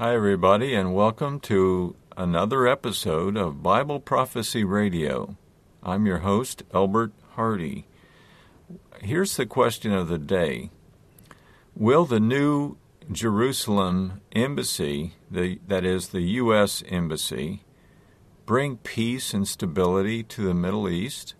Hi, everybody, and welcome to another episode of Bible Prophecy Radio. I'm your host, Elbert Hardy. Here's the question of the day Will the new Jerusalem embassy, the, that is, the U.S. embassy, bring peace and stability to the Middle East?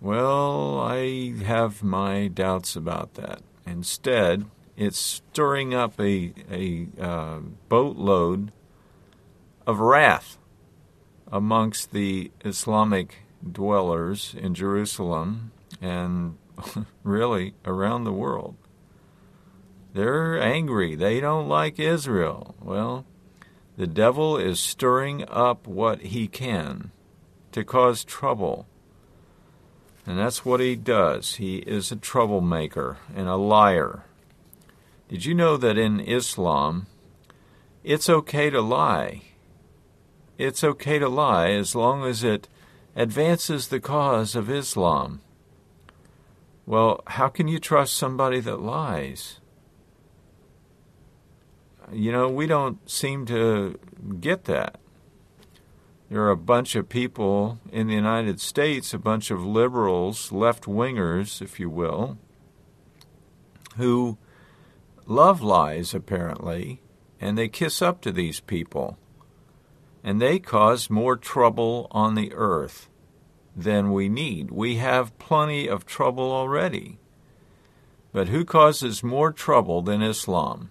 Well, I have my doubts about that. Instead, it's stirring up a, a uh, boatload of wrath amongst the Islamic dwellers in Jerusalem and really around the world. They're angry. They don't like Israel. Well, the devil is stirring up what he can to cause trouble. And that's what he does. He is a troublemaker and a liar. Did you know that in Islam, it's okay to lie? It's okay to lie as long as it advances the cause of Islam. Well, how can you trust somebody that lies? You know, we don't seem to get that. There are a bunch of people in the United States, a bunch of liberals, left wingers, if you will, who love lies, apparently, and they kiss up to these people. And they cause more trouble on the earth than we need. We have plenty of trouble already. But who causes more trouble than Islam?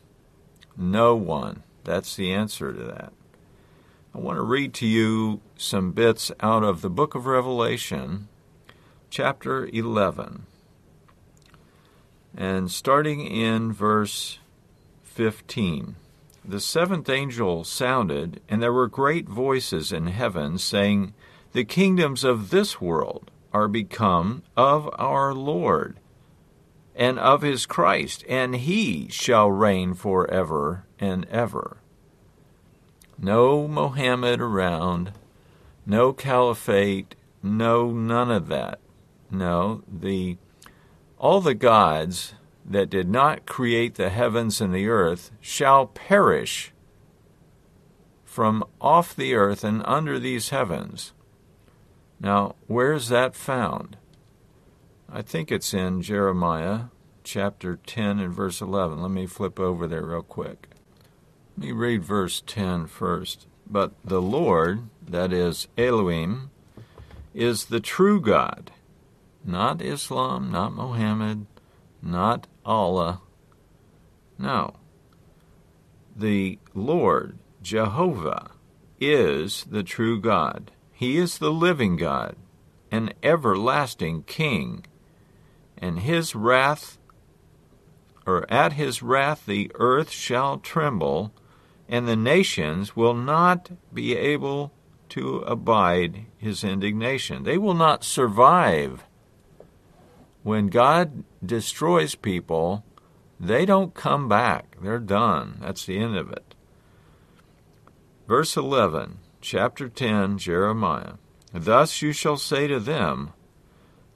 No one. That's the answer to that. I want to read to you some bits out of the book of Revelation, chapter 11. And starting in verse 15, the seventh angel sounded, and there were great voices in heaven saying, The kingdoms of this world are become of our Lord and of his Christ, and he shall reign forever and ever. No Mohammed around, no caliphate, no none of that. No, the all the gods that did not create the heavens and the earth shall perish from off the earth and under these heavens. Now, where's that found? I think it's in Jeremiah chapter 10 and verse 11. Let me flip over there real quick. Let me read verse 10 first. But the Lord, that is Elohim, is the true God not Islam, not Mohammed, not Allah. No. The Lord, Jehovah, is the true God. He is the living God, an everlasting King. And his wrath, or at his wrath, the earth shall tremble, and the nations will not be able to abide his indignation. They will not survive when God destroys people, they don't come back. They're done. That's the end of it. Verse 11, chapter 10, Jeremiah. Thus you shall say to them,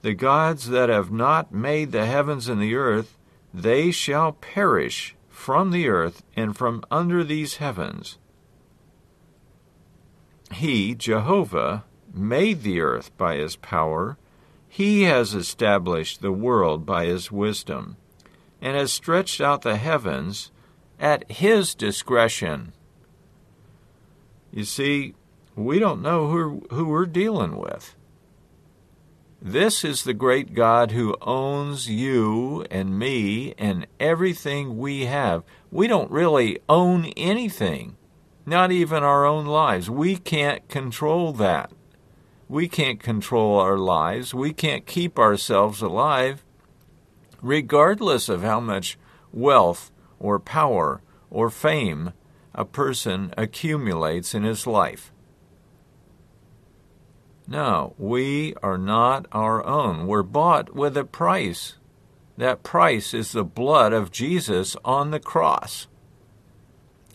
The gods that have not made the heavens and the earth, they shall perish from the earth and from under these heavens. He, Jehovah, made the earth by his power he has established the world by his wisdom, and has stretched out the heavens at his discretion. You see, we don't know who, who we're dealing with. This is the great God who owns you and me and everything we have. We don't really own anything, not even our own lives. We can't control that. We can't control our lives. We can't keep ourselves alive, regardless of how much wealth or power or fame a person accumulates in his life. No, we are not our own. We're bought with a price. That price is the blood of Jesus on the cross.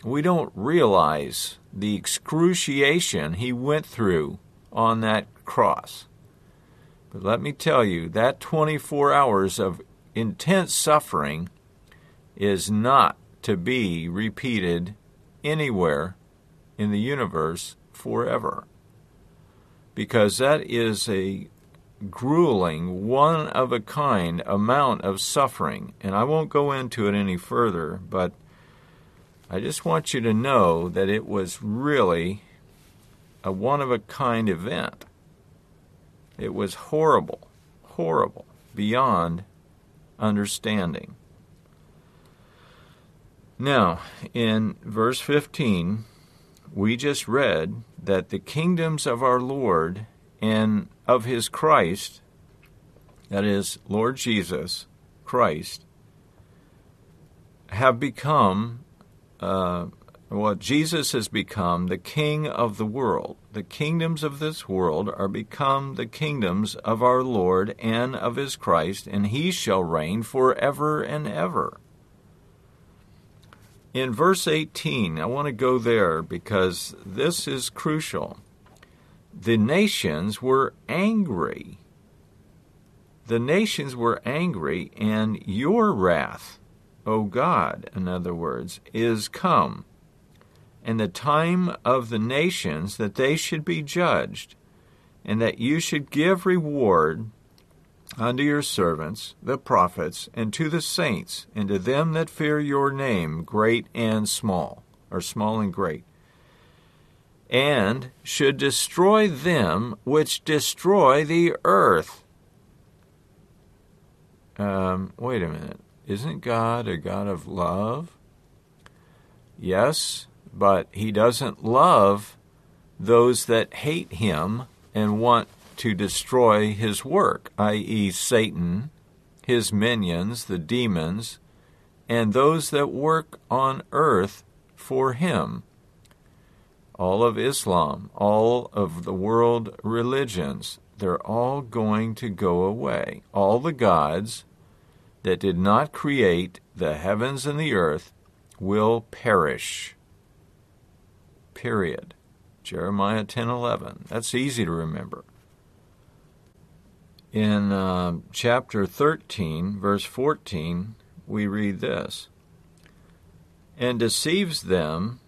We don't realize the excruciation he went through on that cross. But let me tell you, that 24 hours of intense suffering is not to be repeated anywhere in the universe forever. Because that is a grueling, one of a kind amount of suffering. And I won't go into it any further, but I just want you to know that it was really a one of a kind event. It was horrible, horrible, beyond understanding. Now, in verse 15, we just read that the kingdoms of our Lord and of his Christ, that is, Lord Jesus Christ, have become, uh, well, Jesus has become the king of the world. The kingdoms of this world are become the kingdoms of our Lord and of his Christ, and he shall reign forever and ever. In verse 18, I want to go there because this is crucial. The nations were angry. The nations were angry, and your wrath, O God, in other words, is come, and the time of the nations that they should be judged, and that you should give reward unto your servants, the prophets, and to the saints, and to them that fear your name, great and small, or small and great, and should destroy them which destroy the earth. Um, wait a minute. Isn't God a God of love? Yes, but He doesn't love those that hate Him and want to destroy his work, i.e., Satan, his minions, the demons, and those that work on earth for him. All of Islam, all of the world religions, they're all going to go away. All the gods that did not create the heavens and the earth will perish. Period. Jeremiah 10:11. That's easy to remember in uh, chapter 13, verse 14, we read this And deceives them,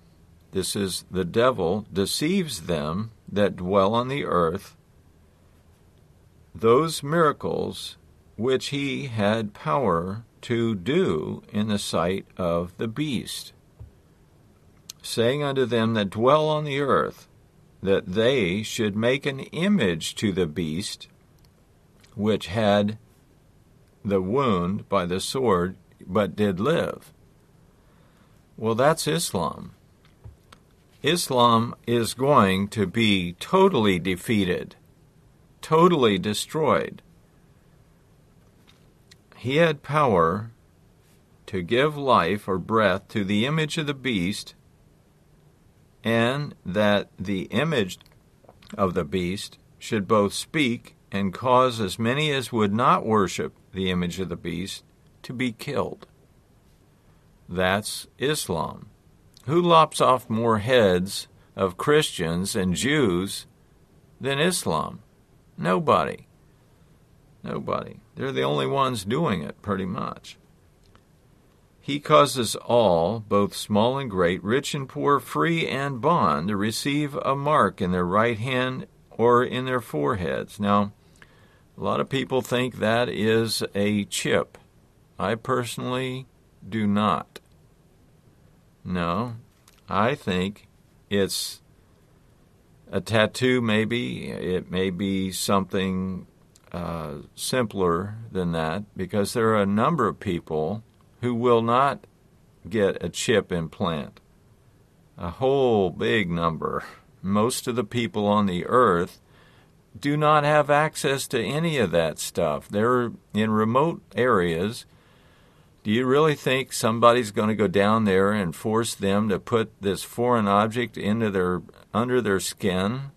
this is the devil, deceives them that dwell on the earth, those miracles which he had power to do in the sight of the beast, saying unto them that dwell on the earth, that they should make an image to the beast which had the wound by the sword but did live. Well, that's Islam. Islam is going to be totally defeated, totally destroyed. He had power to give life or breath to the image of the beast, and that the image of the beast should both speak and cause as many as would not worship the image of the beast to be killed. That's Islam. Who lops off more heads of Christians and Jews than Islam? Nobody. Nobody. They're the only ones doing it, pretty much. He causes all, both small and great, rich and poor, free and bond, to receive a mark in their right hand or in their foreheads. Now, a lot of people think that is a chip. I personally do not. No, I think it's a tattoo, maybe. It may be something uh, simpler than that because there are a number of people who will not get a chip implant. A whole big number. Most of the people on the earth do not have access to any of that stuff. They're in remote areas. Do you really think somebody's going to go down there and force them to put this foreign object into their under their skin?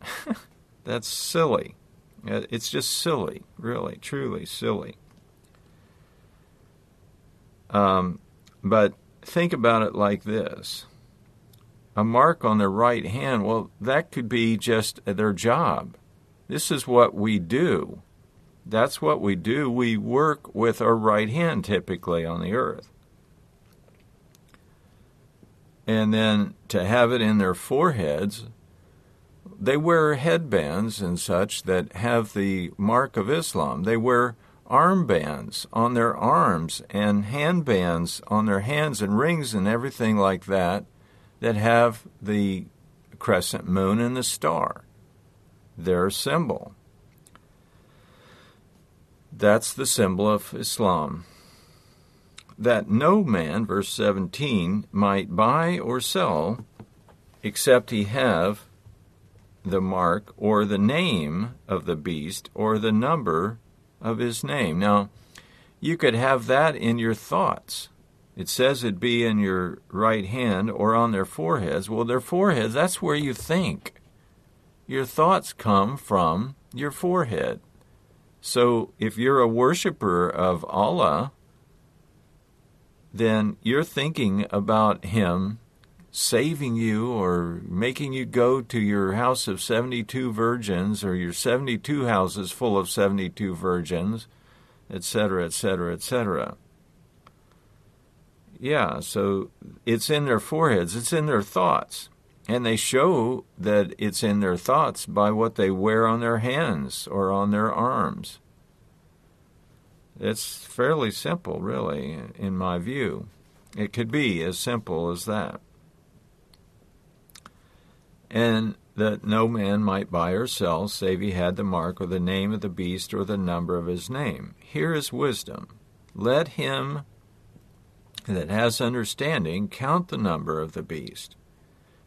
That's silly. It's just silly, really, truly silly. Um, but think about it like this a mark on their right hand, well, that could be just their job. This is what we do. That's what we do. We work with our right hand typically on the earth. and then to have it in their foreheads, they wear headbands and such that have the mark of Islam. They wear armbands on their arms and handbands on their hands and rings and everything like that that have the crescent moon and the star, their symbol. That's the symbol of Islam. That no man, verse 17, might buy or sell except he have the mark or the name of the beast or the number of his name. Now, you could have that in your thoughts. It says it be in your right hand or on their foreheads. Well, their foreheads, that's where you think. Your thoughts come from your forehead. So if you're a worshiper of Allah, then you're thinking about Him saving you or making you go to your house of 72 virgins or your 72 houses full of 72 virgins, etc., etc., etc. Yeah, so it's in their foreheads, it's in their thoughts. And they show that it's in their thoughts by what they wear on their hands or on their arms. It's fairly simple, really, in my view. It could be as simple as that and that no man might buy or sell save he had the mark or the name of the beast or the number of his name. Here is wisdom. Let him that has understanding count the number of the beast,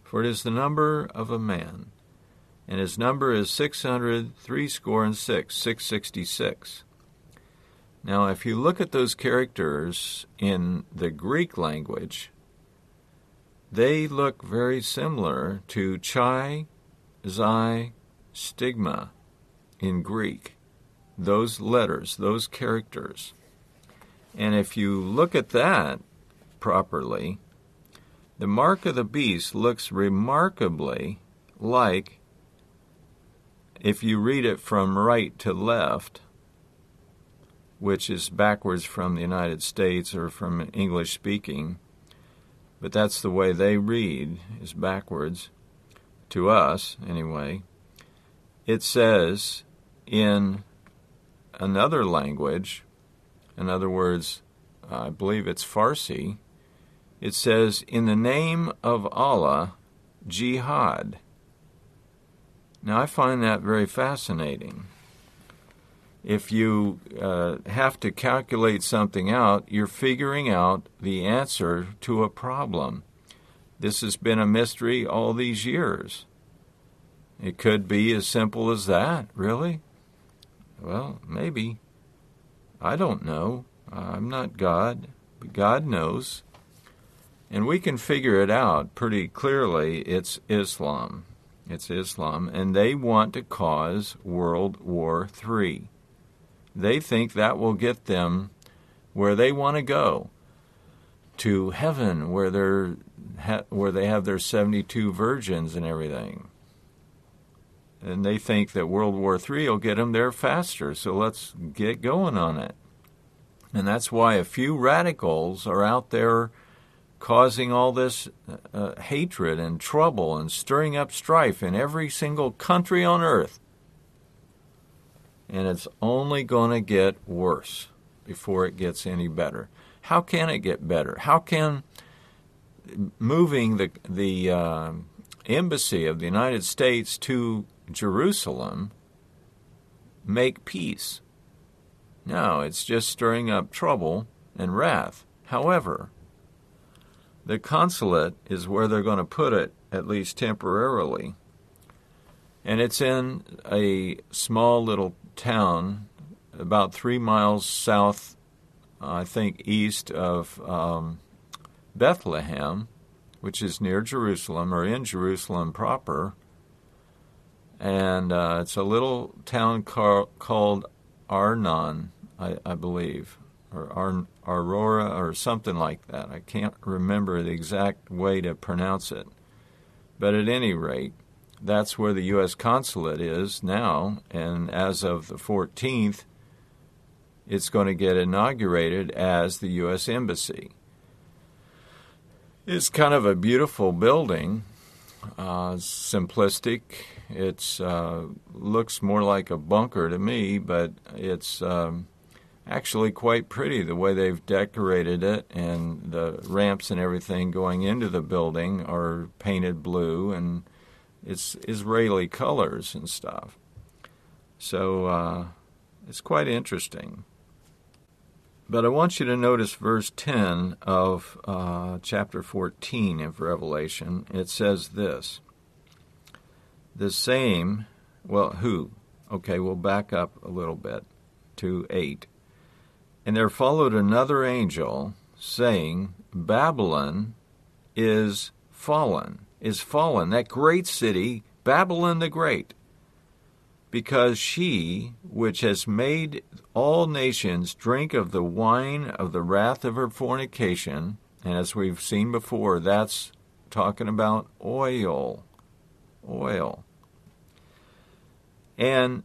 for it is the number of a man, and his number is six hundred three score and six, six sixty six. Now, if you look at those characters in the Greek language, they look very similar to chi, xi, stigma in Greek. Those letters, those characters. And if you look at that properly, the mark of the beast looks remarkably like, if you read it from right to left, which is backwards from the United States or from English speaking, but that's the way they read, is backwards, to us anyway. It says in another language, in other words, I believe it's Farsi, it says, In the name of Allah, jihad. Now I find that very fascinating if you uh, have to calculate something out, you're figuring out the answer to a problem. This has been a mystery all these years. It could be as simple as that, really? Well, maybe. I don't know. I'm not God, but God knows. And we can figure it out pretty clearly. It's Islam. It's Islam. And they want to cause World War III. They think that will get them where they want to go to heaven, where they're where they have their 72 virgins and everything. And they think that World War III will get them there faster, so let's get going on it. And that's why a few radicals are out there causing all this uh, hatred and trouble and stirring up strife in every single country on earth and it's only going to get worse before it gets any better. How can it get better? How can moving the the uh, embassy of the United States to Jerusalem make peace? No, it's just stirring up trouble and wrath. However, the consulate is where they're going to put it, at least temporarily. And it's in a small little town about three miles south, I think, east of um, Bethlehem, which is near Jerusalem or in Jerusalem proper. And uh, it's a little town car- called Arnon, I, I believe, or Ar- Aurora or something like that. I can't remember the exact way to pronounce it. But at any rate, that's where the U.S. consulate is now, and as of the 14th, it's going to get inaugurated as the U.S. Embassy. It's kind of a beautiful building, uh, simplistic. It uh, looks more like a bunker to me, but it's um, actually quite pretty the way they've decorated it, and the ramps and everything going into the building are painted blue, and it's Israeli colors and stuff. So uh, it's quite interesting. But I want you to notice verse 10 of uh, chapter 14 of Revelation. It says this The same, well, who? Okay, we'll back up a little bit to 8. And there followed another angel saying, Babylon is fallen, is fallen, that great city, Babylon the Great because she, which has made all nations drink of the wine of the wrath of her fornication, and as we've seen before, that's talking about oil. Oil. And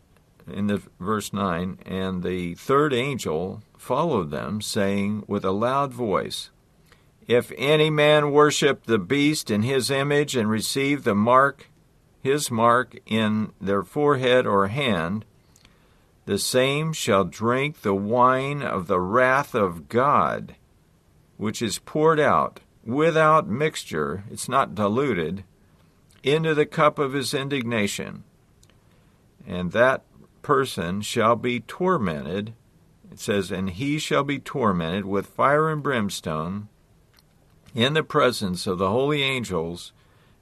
in the verse 9, and the third angel followed them, saying with a loud voice, If any man worship the beast in his image and receive the mark his mark in their forehead or hand, the same shall drink the wine of the wrath of God, which is poured out without mixture, it's not diluted, into the cup of his indignation. And that person shall be tormented. It says, And he shall be tormented with fire and brimstone in the presence of the holy angels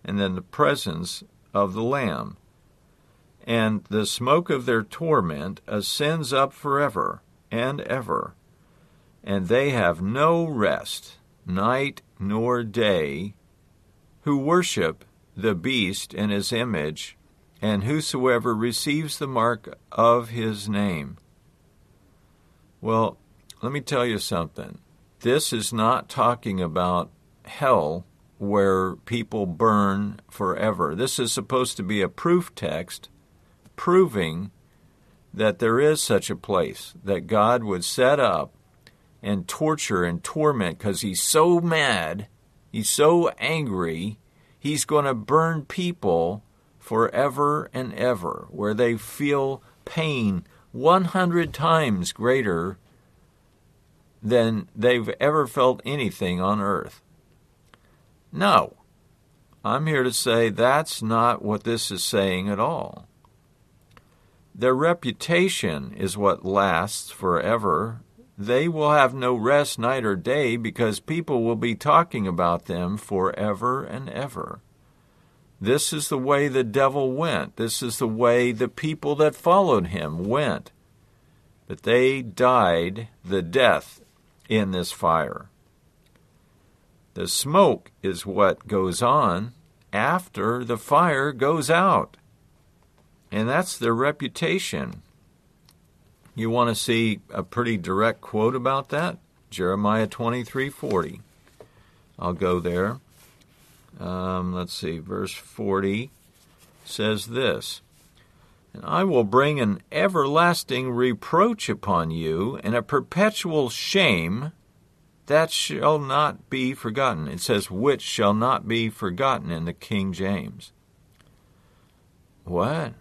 and in the presence of the Lamb. And the smoke of their torment ascends up forever and ever. And they have no rest, night nor day, who worship the beast in his image, and whosoever receives the mark of his name. Well, let me tell you something. This is not talking about hell where people burn forever. This is supposed to be a proof text proving that there is such a place that God would set up and torture and torment because he's so mad, he's so angry, he's going to burn people forever and ever, where they feel pain 100 times greater than they've ever felt anything on earth. No. I'm here to say that's not what this is saying at all. Their reputation is what lasts forever. They will have no rest night or day because people will be talking about them forever and ever. This is the way the devil went. This is the way the people that followed him went. But they died the death in this fire. The smoke is what goes on after the fire goes out. And that's their reputation. You want to see a pretty direct quote about that? Jeremiah 23:40. I'll go there. Um, let's see, verse 40 says this And I will bring an everlasting reproach upon you, and a perpetual shame that shall not be forgotten. It says, which shall not be forgotten in the King James. What?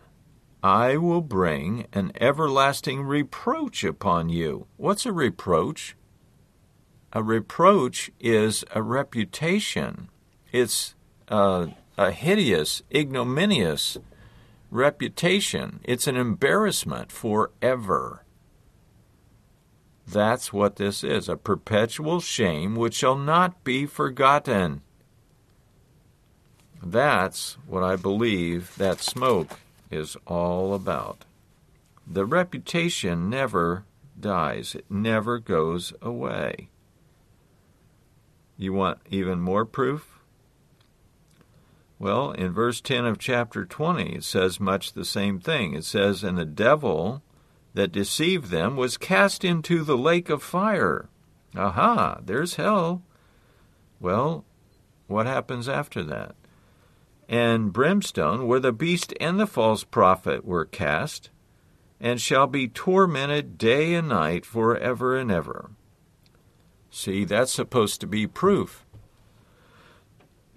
I will bring an everlasting reproach upon you. What's a reproach? A reproach is a reputation. It's a, a hideous, ignominious reputation. It's an embarrassment forever. That's what this is a perpetual shame which shall not be forgotten. That's what I believe that smoke is all about. The reputation never dies, it never goes away. You want even more proof? Well, in verse 10 of chapter 20, it says much the same thing. It says, And the devil that deceived them was cast into the lake of fire. Aha, there's hell. Well, what happens after that? And brimstone, where the beast and the false prophet were cast, and shall be tormented day and night for ever and ever. See, that's supposed to be proof.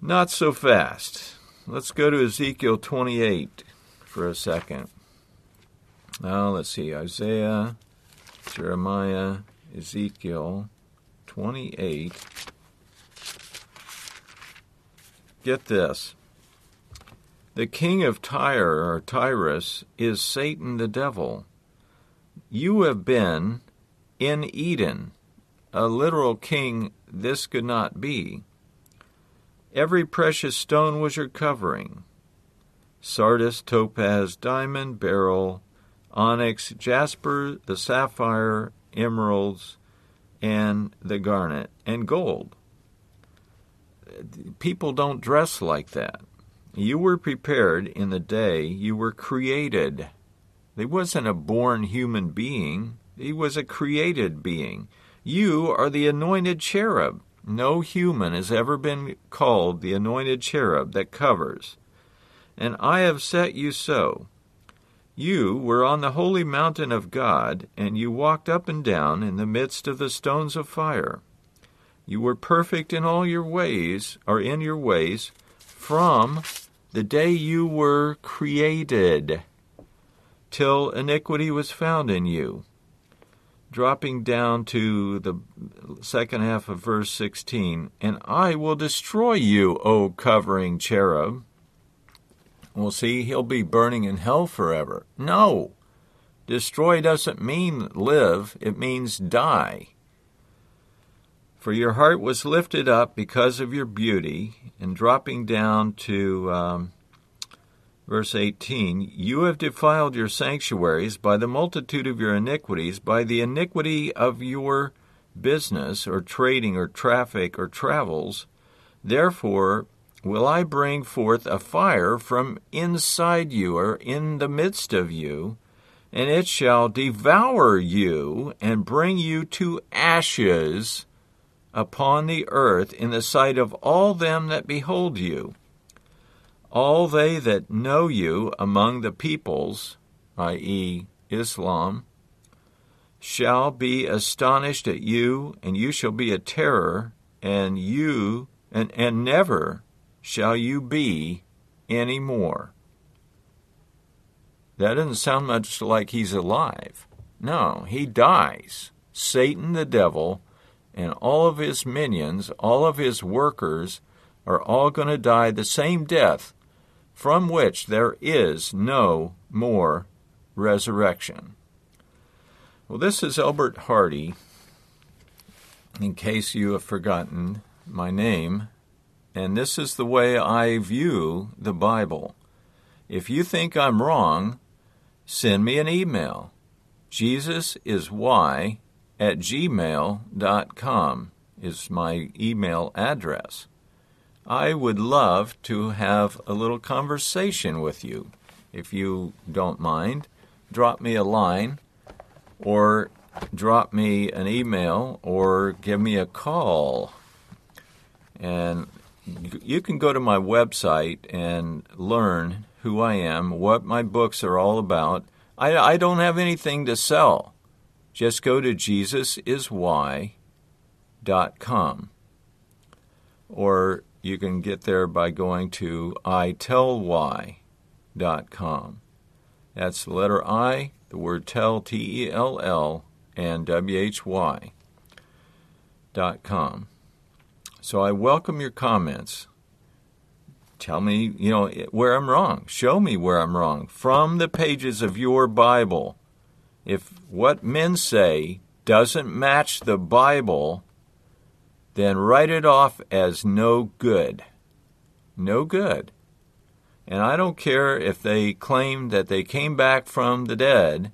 Not so fast. Let's go to Ezekiel 28 for a second. Now, let's see Isaiah, Jeremiah, Ezekiel 28. Get this. The king of Tyre or Tyrus is Satan the devil. You have been in Eden. A literal king this could not be. Every precious stone was your covering sardius, topaz, diamond, beryl, onyx, jasper, the sapphire, emeralds, and the garnet, and gold. People don't dress like that. You were prepared in the day you were created. He wasn't a born human being, he was a created being. You are the anointed cherub. No human has ever been called the anointed cherub that covers. And I have set you so. You were on the holy mountain of God, and you walked up and down in the midst of the stones of fire. You were perfect in all your ways, or in your ways, from the day you were created till iniquity was found in you. Dropping down to the second half of verse 16, and I will destroy you, O covering cherub. Well, see, he'll be burning in hell forever. No! Destroy doesn't mean live, it means die. For your heart was lifted up because of your beauty, and dropping down to um, verse 18, you have defiled your sanctuaries by the multitude of your iniquities, by the iniquity of your business, or trading, or traffic, or travels. Therefore, will I bring forth a fire from inside you, or in the midst of you, and it shall devour you, and bring you to ashes upon the earth in the sight of all them that behold you. All they that know you among the peoples, i.e., Islam, shall be astonished at you, and you shall be a terror, and you, and, and never shall you be any more. That doesn't sound much like he's alive. No, he dies. Satan the devil and all of his minions, all of his workers, are all going to die the same death from which there is no more resurrection. Well, this is Albert Hardy, in case you have forgotten my name, and this is the way I view the Bible. If you think I'm wrong, send me an email. Jesus is why at gmail.com is my email address. I would love to have a little conversation with you. If you don't mind, drop me a line or drop me an email or give me a call. And you can go to my website and learn who I am, what my books are all about. I, I don't have anything to sell. Just go to jesusiswhy.com. Or you can get there by going to itellwhy.com. That's the letter I, the word tell, T E L L, and W H Y dot com. So I welcome your comments. Tell me, you know, where I'm wrong. Show me where I'm wrong from the pages of your Bible if what men say doesn't match the Bible, then write it off as no good. No good. And I don't care if they claim that they came back from the dead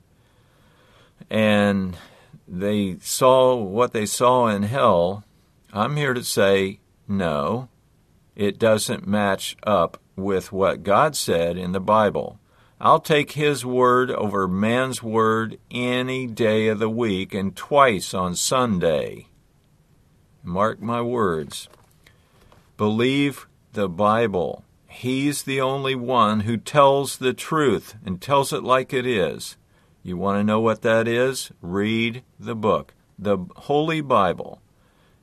and they saw what they saw in hell. I'm here to say no, it doesn't match up with what God said in the Bible. I'll take his word over man's word any day of the week and twice on Sunday. Mark my words. Believe the Bible. He's the only one who tells the truth and tells it like it is. You want to know what that is? Read the book, the Holy Bible.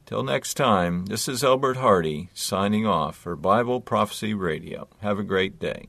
Till next time, this is Elbert Hardy signing off for Bible Prophecy Radio. Have a great day.